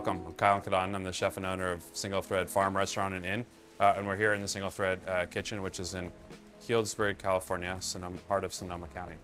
Welcome. I'm Kyle Connaughton. I'm the chef and owner of Single Thread Farm Restaurant and Inn. Uh, and we're here in the Single Thread uh, kitchen, which is in Healdsburg, California, Sonoma, part of Sonoma County.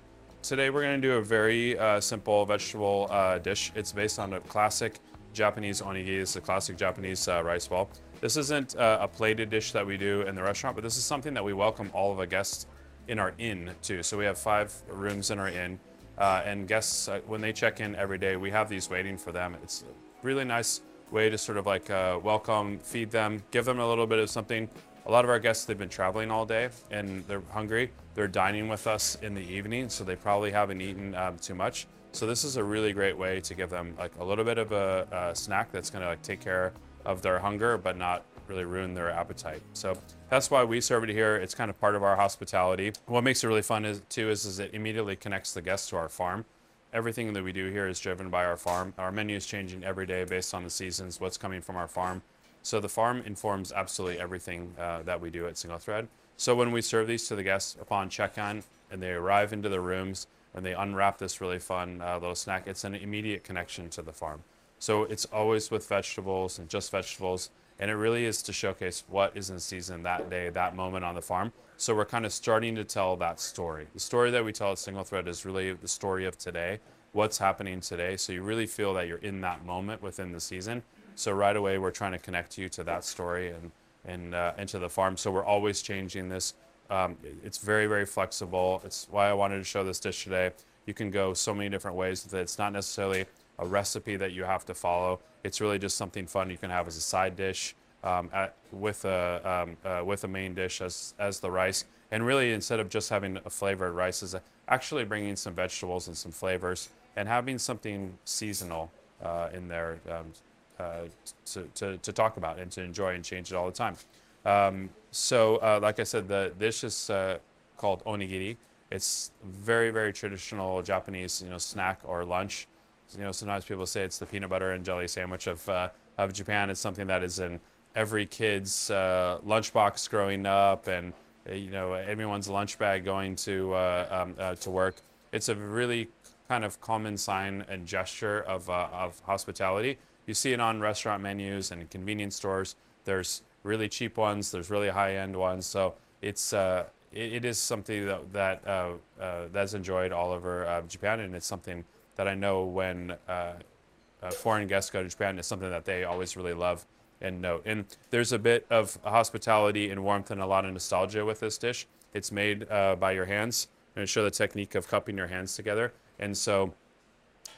Today we're going to do a very uh, simple vegetable uh, dish. It's based on a classic Japanese onigiri. It's a classic Japanese uh, rice ball. This isn't uh, a plated dish that we do in the restaurant, but this is something that we welcome all of our guests in our inn to. So we have five rooms in our inn. Uh, and guests, uh, when they check in every day, we have these waiting for them. It's a really nice way to sort of like uh, welcome, feed them, give them a little bit of something. A lot of our guests, they've been traveling all day and they're hungry. They're dining with us in the evening, so they probably haven't eaten um, too much. So this is a really great way to give them like a little bit of a, a snack that's gonna like take care of their hunger, but not really ruin their appetite. So that's why we serve it here. It's kind of part of our hospitality. What makes it really fun is, too is, is it immediately connects the guests to our farm. Everything that we do here is driven by our farm. Our menu is changing every day based on the seasons, what's coming from our farm. So the farm informs absolutely everything uh, that we do at Single Thread. So when we serve these to the guests upon check-in and they arrive into the rooms and they unwrap this really fun uh, little snack, it's an immediate connection to the farm. So it's always with vegetables and just vegetables. And it really is to showcase what is in season that day, that moment on the farm. So we're kind of starting to tell that story. The story that we tell at Single Thread is really the story of today, what's happening today. So you really feel that you're in that moment within the season. So right away, we're trying to connect you to that story and and uh, into the farm. So we're always changing this. Um, it's very very flexible. It's why I wanted to show this dish today. You can go so many different ways with it. It's not necessarily a recipe that you have to follow. It's really just something fun you can have as a side dish um, at, with a um, uh, with a main dish as as the rice. And really, instead of just having a flavored rice, is actually bringing some vegetables and some flavors and having something seasonal uh, in there um, uh, to, to, to talk about and to enjoy and change it all the time. Um, so, uh, like I said, the dish is uh, called onigiri. It's very, very traditional Japanese, you know, snack or lunch you know, sometimes people say it's the peanut butter and jelly sandwich of uh, of Japan. It's something that is in every kid's uh, lunchbox growing up, and uh, you know, everyone's lunch bag going to uh, um, uh, to work. It's a really kind of common sign and gesture of uh, of hospitality. You see it on restaurant menus and convenience stores. There's really cheap ones. There's really high end ones. So it's it, it is something that that that's enjoyed all over Japan, and it's something that I know when uh, uh, foreign guests go to Japan is something that they always really love and note. And there's a bit of hospitality and warmth and a lot of nostalgia with this dish. It's made uh, by your hands. I'm going to show the technique of cupping your hands together. And so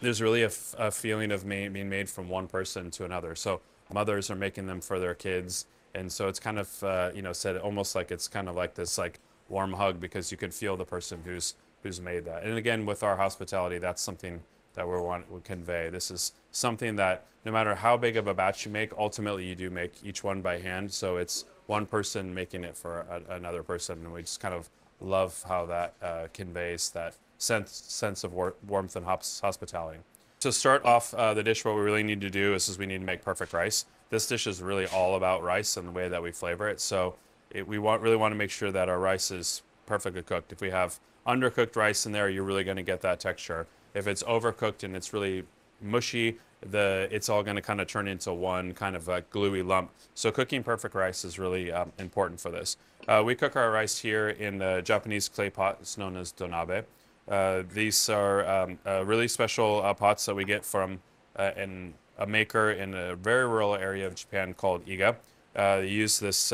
there's really a, feeling of being made from one person to another. So mothers are making them for their kids. And so it's kind of, uh, you know, said almost like it's kind of like this like warm hug because you can feel the person who's who's made that. And again, with our hospitality, that's something that we want to convey. This is something that no matter how big of a batch you make, ultimately you do make each one by hand. So it's one person making it for a, another person, and we just kind of love how that uh, conveys that sense sense of war- warmth and hospitality. To start off uh, the dish, what we really need to do is, is we need to make perfect rice. This dish is really all about rice and the way that we flavor it. So it, we want really want to make sure that our rice is perfectly cooked. If we have undercooked rice in there, you're really going to get that texture. If it's overcooked and it's really mushy, the it's all going to kind of turn into one kind of a gluey lump. So cooking perfect rice is really um, important for this. Uh, we cook our rice here in the Japanese clay pot. It's known as donabe. Uh, these are um, uh, really special uh, pots that we get from uh, in a maker in a very rural area of Japan called Iga. Uh, they use this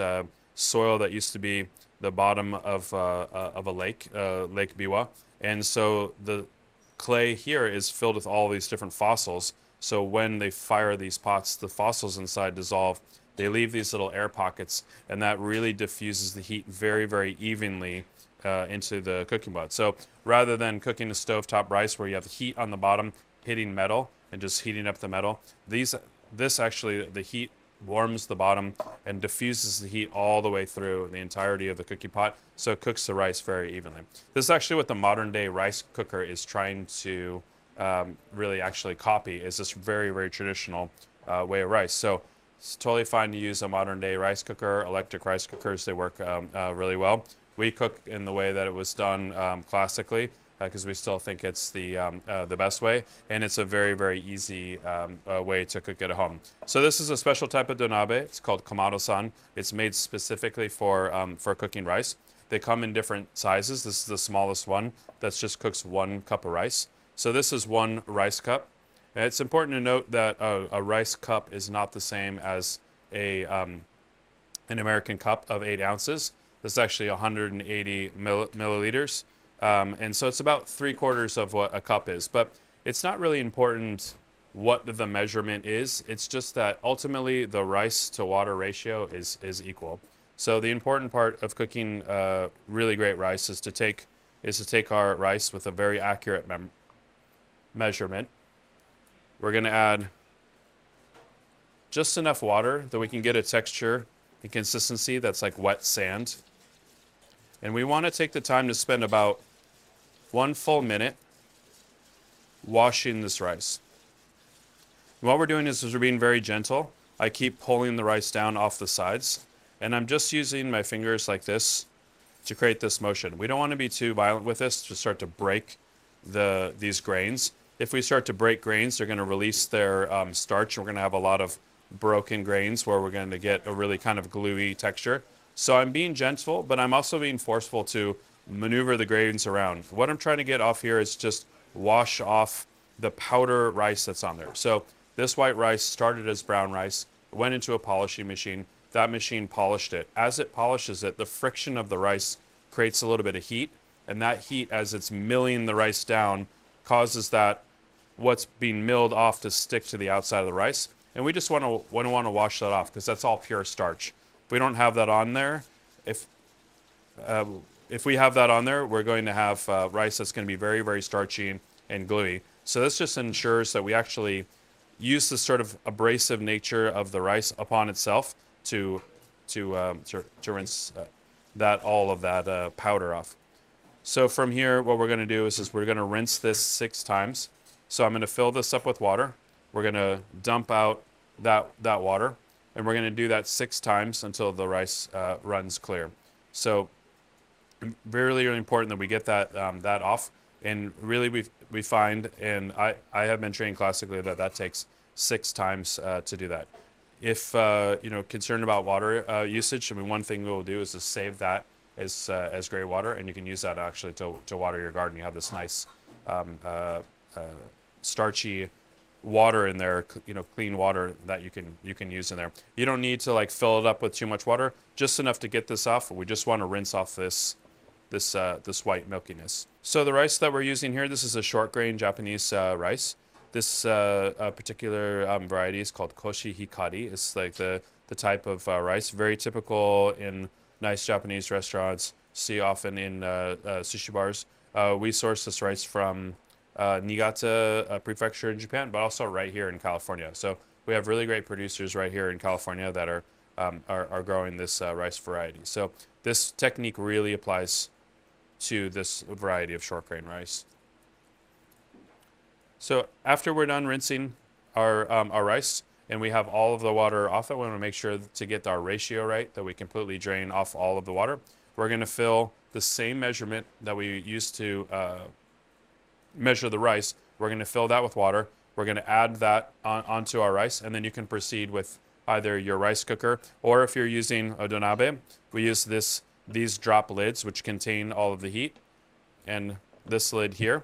soil that used to be the bottom of, uh, uh, of a lake, uh, Lake Biwa. And so the clay here is filled with all these different fossils. So when they fire these pots, the fossils inside dissolve. They leave these little air pockets, and that really diffuses the heat very, very evenly uh, into the cooking pot. So rather than cooking a stovetop rice where you have the heat on the bottom hitting metal and just heating up the metal, these this actually the heat warms the bottom and diffuses the heat all the way through the entirety of the cookie pot so it cooks the rice very evenly. This is actually what the modern day rice cooker is trying to um, really actually copy is this very, very traditional uh, way of rice. So it's totally fine to use a modern day rice cooker, electric rice cookers, they work um, uh, really well. We cook in the way that it was done um, classically. Because we still think it's the um, uh, the best way, and it's a very very easy um, uh, way to cook it at home. So this is a special type of donabe. It's called kamado-san. It's made specifically for um, for cooking rice. They come in different sizes. This is the smallest one that just cooks one cup of rice. So this is one rice cup. And it's important to note that a, a rice cup is not the same as a um, an American cup of eight ounces. This is actually 180 mill- milliliters. Um, and so it's about three quarters of what a cup is. But it's not really important what the measurement is. It's just that ultimately the rice to water ratio is, is equal. So the important part of cooking uh, really great rice is to take is to take our rice with a very accurate measurement. We're going to add just enough water that we can get a texture and consistency that's like wet sand. And we want to take the time to spend about one full minute washing this rice. And what we're doing is, is we're being very gentle. I keep pulling the rice down off the sides, and I'm just using my fingers like this to create this motion. We don't want to be too violent with this to start to break the these grains. If we start to break grains, they're going to release their um, starch, and we're going to have a lot of broken grains where we're going to get a really kind of gluey texture. So I'm being gentle, but I'm also being forceful to maneuver the grains around. What I'm trying to get off here is just wash off the powder rice that's on there. So this white rice started as brown rice, went into a polishing machine. That machine polished it. As it polishes it, the friction of the rice creates a little bit of heat, and that heat, as it's milling the rice down, causes that what's being milled off to stick to the outside of the rice. And we just want to want to, wash that off because that's all pure starch. We don't have that on there, if uh, if we have that on there, we're going to have uh, rice that's going to be very, very starchy and gluey. So this just ensures that we actually use the sort of abrasive nature of the rice upon itself to to um, to, to, rinse uh, that all of that uh, powder off. So from here, what we're going to do is, is we're going to rinse this six times. So I'm going to fill this up with water. We're going to dump out that that water and we're going to do that six times until the rice uh, runs clear. So really, really important that we get that um, that off. And really, we we find, and I I have been trained classically that that takes six times uh, to do that. If uh, you know concerned about water uh, usage, I mean, one thing we will do is to save that as uh, as gray water, and you can use that actually to to water your garden. You have this nice um, uh, starchy water in there, you know, clean water that you can you can use in there. You don't need to like fill it up with too much water, just enough to get this off. We just want to rinse off this this uh, this white milkiness. So the rice that we're using here, this is a short grain Japanese uh, rice. This uh, particular um, variety is called Koshi Hikari. It's like the the type of uh, rice, very typical in nice Japanese restaurants. See often in uh, uh, sushi bars. we source this rice from uh, Niigata uh, Prefecture in Japan, but also right here in California. So we have really great producers right here in California that are um, are, are, growing this uh, rice variety. So this technique really applies to this variety of short grain rice. So after we're done rinsing our um, our rice and we have all of the water off it, we want to make sure to get our ratio right that we completely drain off all of the water. We're going to fill the same measurement that we used to uh, measure the rice. We're going to fill that with water. We're going to add that on, onto our rice, and then you can proceed with either your rice cooker or if you're using a donabe, we use this these drop lids which contain all of the heat, and this lid here.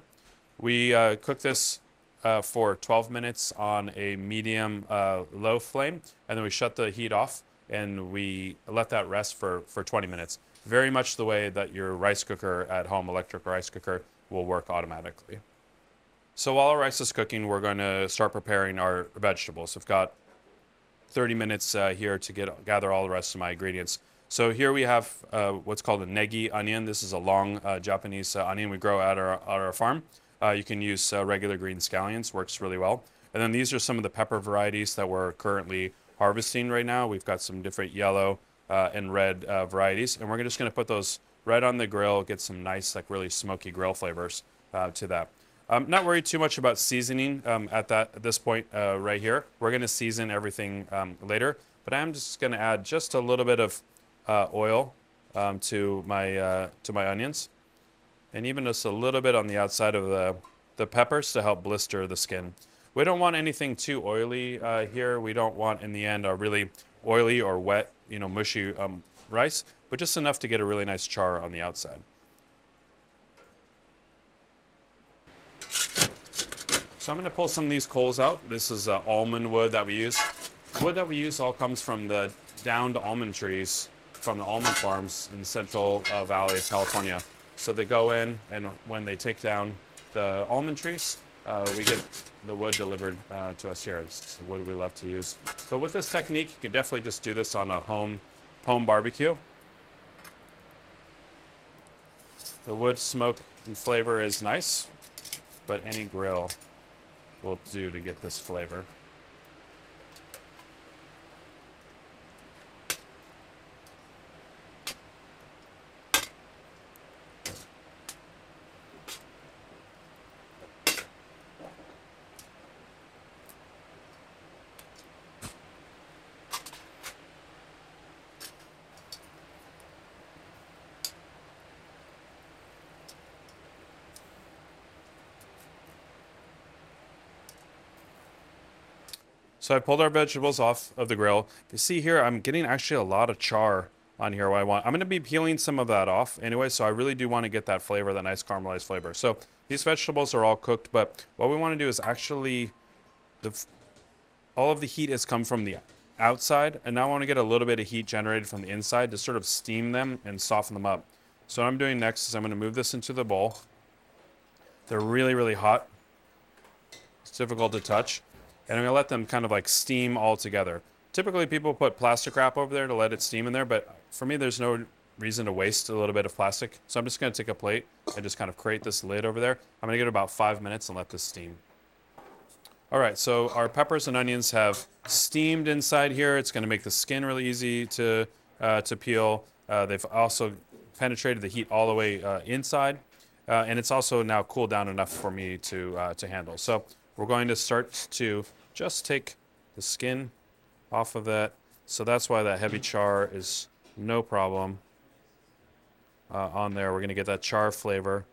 We uh, cook this uh, for 12 minutes on a medium uh, low flame, and then we shut the heat off and we let that rest for, for 20 minutes. Very much the way that your rice cooker at home, electric rice cooker, will work automatically. So while our rice is cooking, we're going to start preparing our vegetables. I've got 30 minutes uh, here to get gather all the rest of my ingredients. So here we have uh, what's called a negi onion. This is a long uh, Japanese uh, onion we grow at our, at our farm. Uh, you can use uh, regular green scallions, works really well. And then these are some of the pepper varieties that we're currently harvesting right now. We've got some different yellow and red varieties, and we're just going to put those right on the grill, get some nice, like really smoky grill flavors uh, to that. I'm not worried too much about seasoning um, at that at this point uh, right here. We're to season everything um, later, but I'm just to add just a little bit of uh, oil um, to my uh, to my onions. and even just a little bit on the outside of the, the peppers to help blister the skin. We don't want anything too oily uh, here. We don't want, in the end, a really oily or wet, you know, mushy um, rice, but just enough to get a really nice char on the outside. So I'm going to pull some of these coals out. This is uh, almond wood that we use. Wood that we use all comes from the downed almond trees from the almond farms in the Central uh, Valley of California. So they go in, and when they take down the almond trees, uh, we get the wood delivered uh, to us here. It's the wood we love to use. So with this technique, you can definitely just do this on a home home barbecue. The wood smoke and flavor is nice, but any grill will do to get this flavor. So I pulled our vegetables off of the grill. You see here, I'm getting actually a lot of char on here. What I want, I'm going to be peeling some of that off anyway. So I really do want to get that flavor, that nice caramelized flavor. So these vegetables are all cooked, but what we want to do is actually, the all of the heat has come from the outside, and now I want to get a little bit of heat generated from the inside to sort of steam them and soften them up. So what I'm doing next is I'm going to move this into the bowl. They're really, really hot. It's difficult to touch and I'm gonna let them kind of like steam all together. Typically, people put plastic wrap over there to let it steam in there, but for me, there's no reason to waste a little bit of plastic. So I'm just gonna take a plate and just kind of create this lid over there. I'm gonna give it about five minutes and let this steam. All right, so our peppers and onions have steamed inside here. It's gonna make the skin really easy to, uh, to peel. Uh, they've also penetrated the heat all the way uh, inside. Uh, and it's also now cooled down enough for me to, uh, to handle. So we're going to start to just take the skin off of that. So that's why that heavy char is no problem uh, on there. We're going to get that char flavor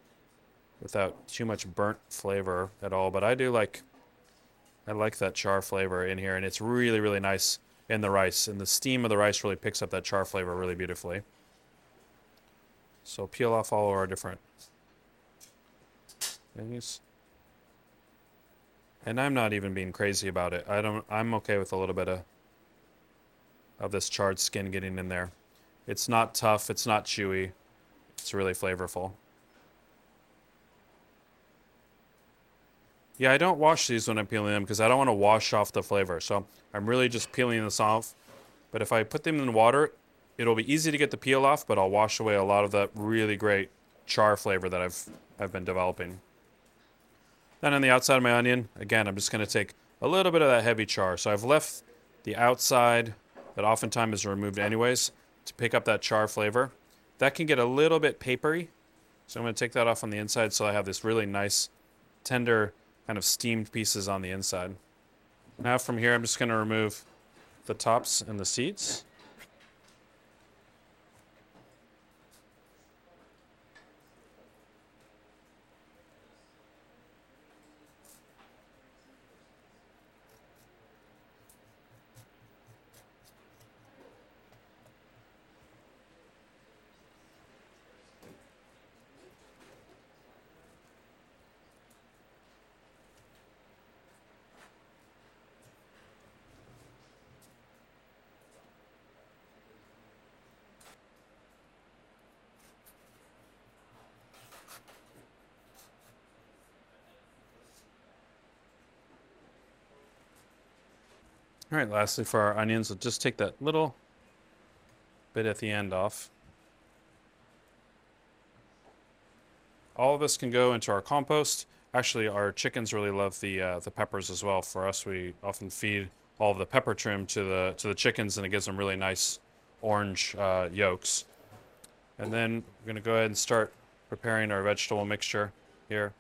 without too much burnt flavor at all. But I do like, I like that char flavor in here, and it's really, really nice in the rice. And the steam of the rice really picks up that char flavor really beautifully. So peel off all of our different things. And I'm not even being crazy about it. I don't I'm okay with a little bit of of this charred skin getting in there. It's not tough, it's not chewy. It's really flavorful. Yeah, I don't wash these when I'm peeling them because I don't want to wash off the flavor. So I'm really just peeling this off. But if I put them in water, it'll be easy to get the peel off, but I'll wash away a lot of that really great char flavor that I've I've been developing. Then on the outside of my onion, again, I'm just going to take a little bit of that heavy char. So I've left the outside that oftentimes is removed anyways to pick up that char flavor. That can get a little bit papery. So I'm going to take that off on the inside so I have this really nice, tender, kind of steamed pieces on the inside. Now from here, I'm just going to remove the tops and the seeds. All right, lastly for our onions, we'll just take that little bit at the end off. All of this can go into our compost. Actually, our chickens really love the uh, the peppers as well. For us, we often feed all of the pepper trim to the to the chickens, and it gives them really nice orange uh, yolks. And then we're going to go ahead and start preparing our vegetable mixture here.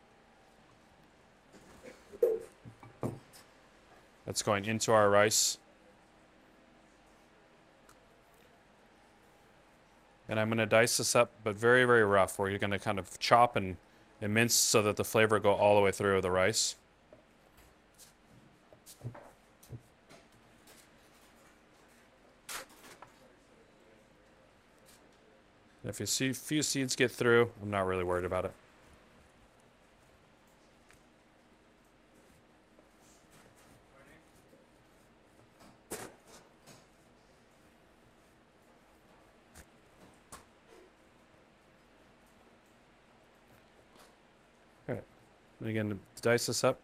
That's going into our rice. And I'm going to dice this up, but very, very rough, where you're going to kind of chop and, and mince so that the flavor go all the way through the rice. If you see a few seeds get through, I'm not really worried about it. Alright. And again, dice this up.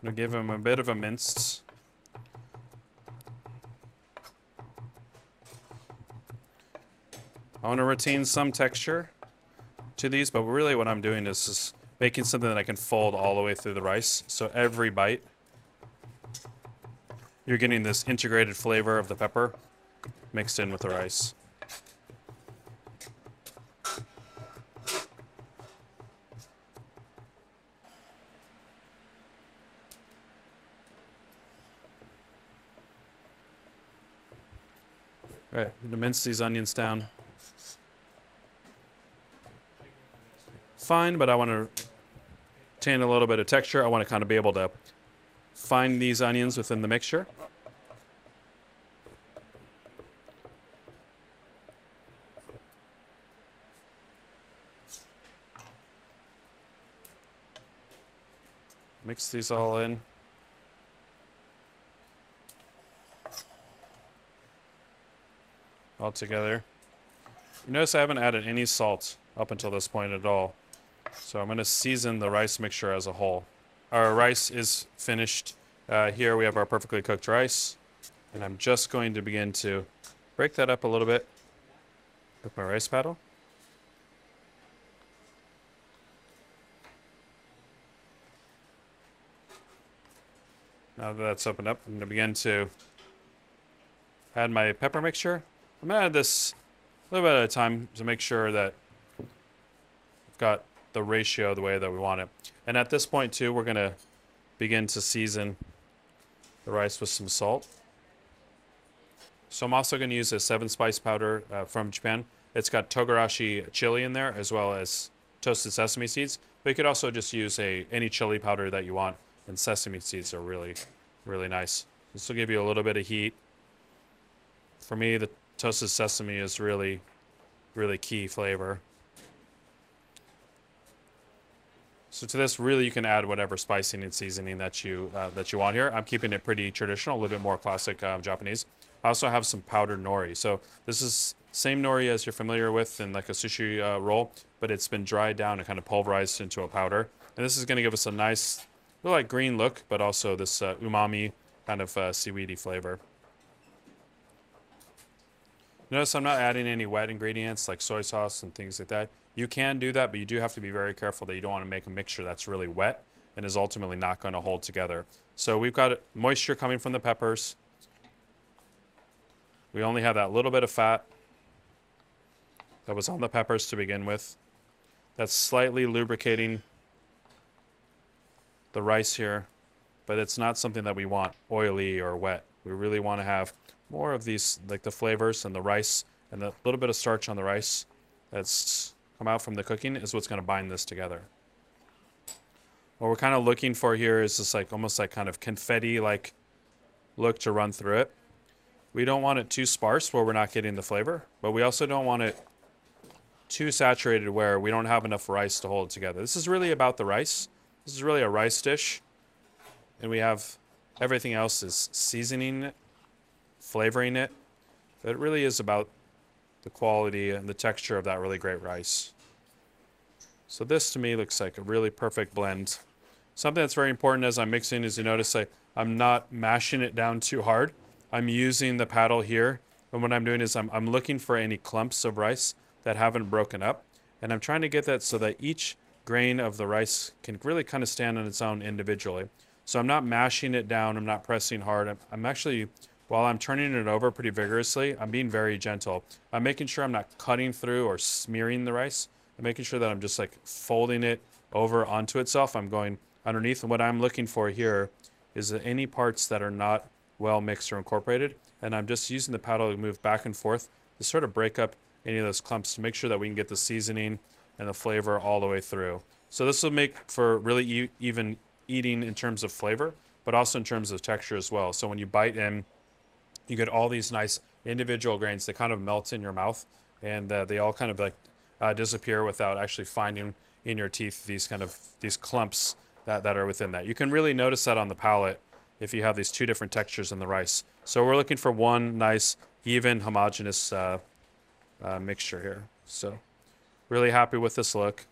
I'm gonna give him a bit of a minced. I want to retain some texture to these, but really what I'm doing is making something that I can fold all the way through the rice. So every bite, you're getting this integrated flavor of the pepper mixed in with the rice. All right, I'm gonna mince these onions down. Fine, but I want to retain a little bit of texture. I want to kind of be able to find these onions within the mixture. Mix these all in. All together. You notice I haven't added any salt up until this point at all. So I'm going to season the rice mixture as a whole. Our rice is finished. Uh, here we have our perfectly cooked rice. And I'm just going to begin to break that up a little bit with my rice paddle. Now that that's opened up, I'm going to begin to add my pepper mixture. I'm going to add this a little bit at a time to make sure that I've got the ratio the way that we want it. And at this point too, we're to begin to season the rice with some salt. So I'm also to use a seven spice powder uh, from Japan. It's got togarashi chili in there as well as toasted sesame seeds. But you could also just use a any chili powder that you want and sesame seeds are really, really nice. This will give you a little bit of heat. For me, the toasted sesame is really, really key flavor. So to this, really, you can add whatever spicing and seasoning that you uh, that you want here. I'm keeping it pretty traditional, a little bit more classic um, Japanese. I also have some powdered nori. So this is same nori as you're familiar with in like a sushi uh, roll, but it's been dried down and kind of pulverized into a powder. And this is going to give us a nice little like green look, but also this uh, umami kind of uh, seaweedy flavor. Notice I'm not adding any wet ingredients like soy sauce and things like that. You can do that, but you do have to be very careful that you don't want to make a mixture that's really wet and is ultimately not going to hold together. So we've got moisture coming from the peppers. We only have that little bit of fat that was on the peppers to begin with. That's slightly lubricating the rice here, but it's not something that we want oily or wet. We really want to have more of these, like the flavors and the rice and the little bit of starch on the rice that's come out from the cooking is what's going to bind this together. What we're kind of looking for here is this like almost like kind of confetti like look to run through it. We don't want it too sparse where we're not getting the flavor, but we also don't want it too saturated where we don't have enough rice to hold it together. This is really about the rice. This is really a rice dish. And we have everything else is seasoning it, flavoring it. But it really is about the quality and the texture of that really great rice. So this to me looks like a really perfect blend. Something that's very important as I'm mixing is you notice I, I'm not mashing it down too hard. I'm using the paddle here. And what I'm doing is I'm, I'm looking for any clumps of rice that haven't broken up. And I'm trying to get that so that each grain of the rice can really kind of stand on its own individually. So I'm not mashing it down. I'm not pressing hard. I'm, I'm actually, while I'm turning it over pretty vigorously, I'm being very gentle. I'm making sure I'm not cutting through or smearing the rice. I'm making sure that I'm just like folding it over onto itself. I'm going underneath. And what I'm looking for here is any parts that are not well mixed or incorporated. And I'm just using the paddle to move back and forth to sort of break up any of those clumps to make sure that we can get the seasoning and the flavor all the way through. So this will make for really e- even eating in terms of flavor, but also in terms of texture as well. So when you bite in, you get all these nice individual grains that kind of melt in your mouth, and uh, they all kind of like uh, disappear without actually finding in your teeth these kind of these clumps that, that are within that. You can really notice that on the palate if you have these two different textures in the rice. So we're looking for one nice, even, homogeneous uh, uh, mixture here. So really happy with this look.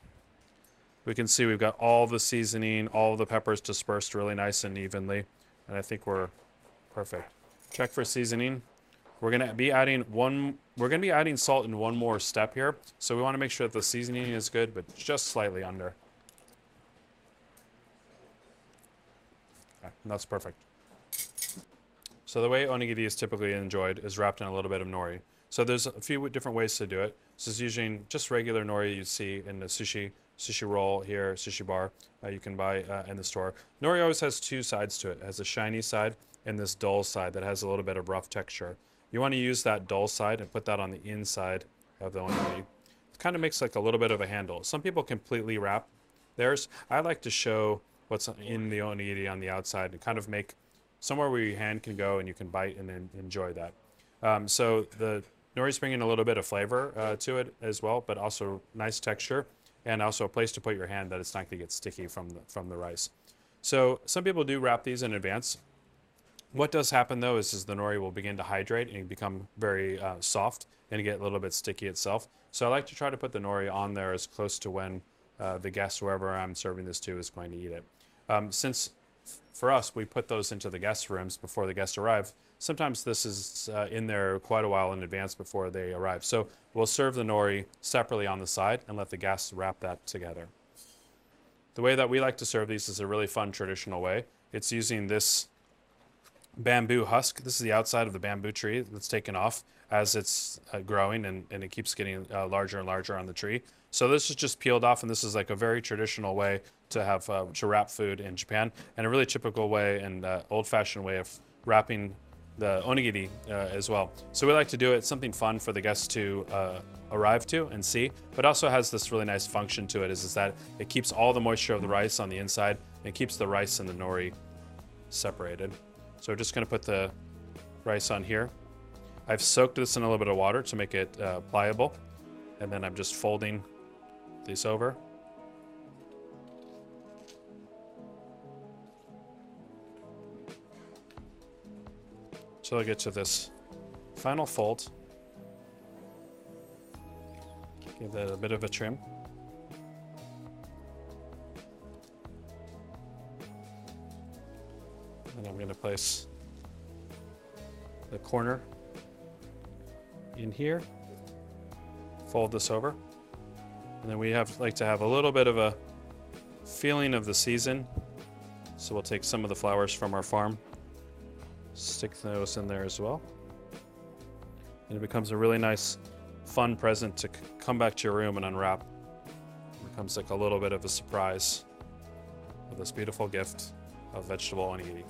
We can see we've got all the seasoning, all the peppers dispersed really nice and evenly. And I think we're perfect. Check for seasoning. We're gonna be adding one, we're gonna be adding salt in one more step here. So we wanna make sure that the seasoning is good, but just slightly under. Okay, that's perfect. So the way onigiri is typically enjoyed is wrapped in a little bit of nori. So there's a few different ways to do it. This is using just regular nori you see in the sushi sushi roll here, sushi bar uh, you can buy uh, in the store. Nori always has two sides to it. It has a shiny side and this dull side that has a little bit of rough texture. You want to use that dull side and put that on the inside of the onigiri. It kind of makes like a little bit of a handle. Some people completely wrap theirs. I like to show what's in the onigiri on the outside and kind of make somewhere where your hand can go and you can bite and then enjoy that. Um, so the nori's bringing a little bit of flavor uh, to it as well, but also nice texture and also a place to put your hand that it's not going to get sticky from the, from the rice. So some people do wrap these in advance. What does happen though is, is the nori will begin to hydrate and become very uh, soft and get a little bit sticky itself. So I like to try to put the nori on there as close to when uh, the guest, whoever I'm serving this to, is going to eat it. Um, since for us, we put those into the guest rooms before the guests arrive. Sometimes this is uh, in there quite a while in advance before they arrive. So we'll serve the nori separately on the side and let the guests wrap that together. The way that we like to serve these is a really fun traditional way. It's using this bamboo husk. This is the outside of the bamboo tree that's taken off as it's uh, growing and, and it keeps getting uh, larger and larger on the tree. So this is just peeled off, and this is like a very traditional way to have uh, to wrap food in Japan, and a really typical way and uh, old-fashioned way of wrapping the onigiri uh, as well. So we like to do it something fun for the guests to uh, arrive to and see, but also has this really nice function to it. Is, is that it keeps all the moisture of the rice on the inside and keeps the rice and the nori separated. So we're just going to put the rice on here. I've soaked this in a little bit of water to make it uh, pliable, and then I'm just folding this over. So I'll get to this final fold. Give that a bit of a trim. And I'm going to place the corner in here. Fold this over. And then we have like to have a little bit of a feeling of the season. So we'll take some of the flowers from our farm Stick those in there as well. And it becomes a really nice, fun present to come back to your room and unwrap. It becomes like a little bit of a surprise with this beautiful gift of vegetable onigiri.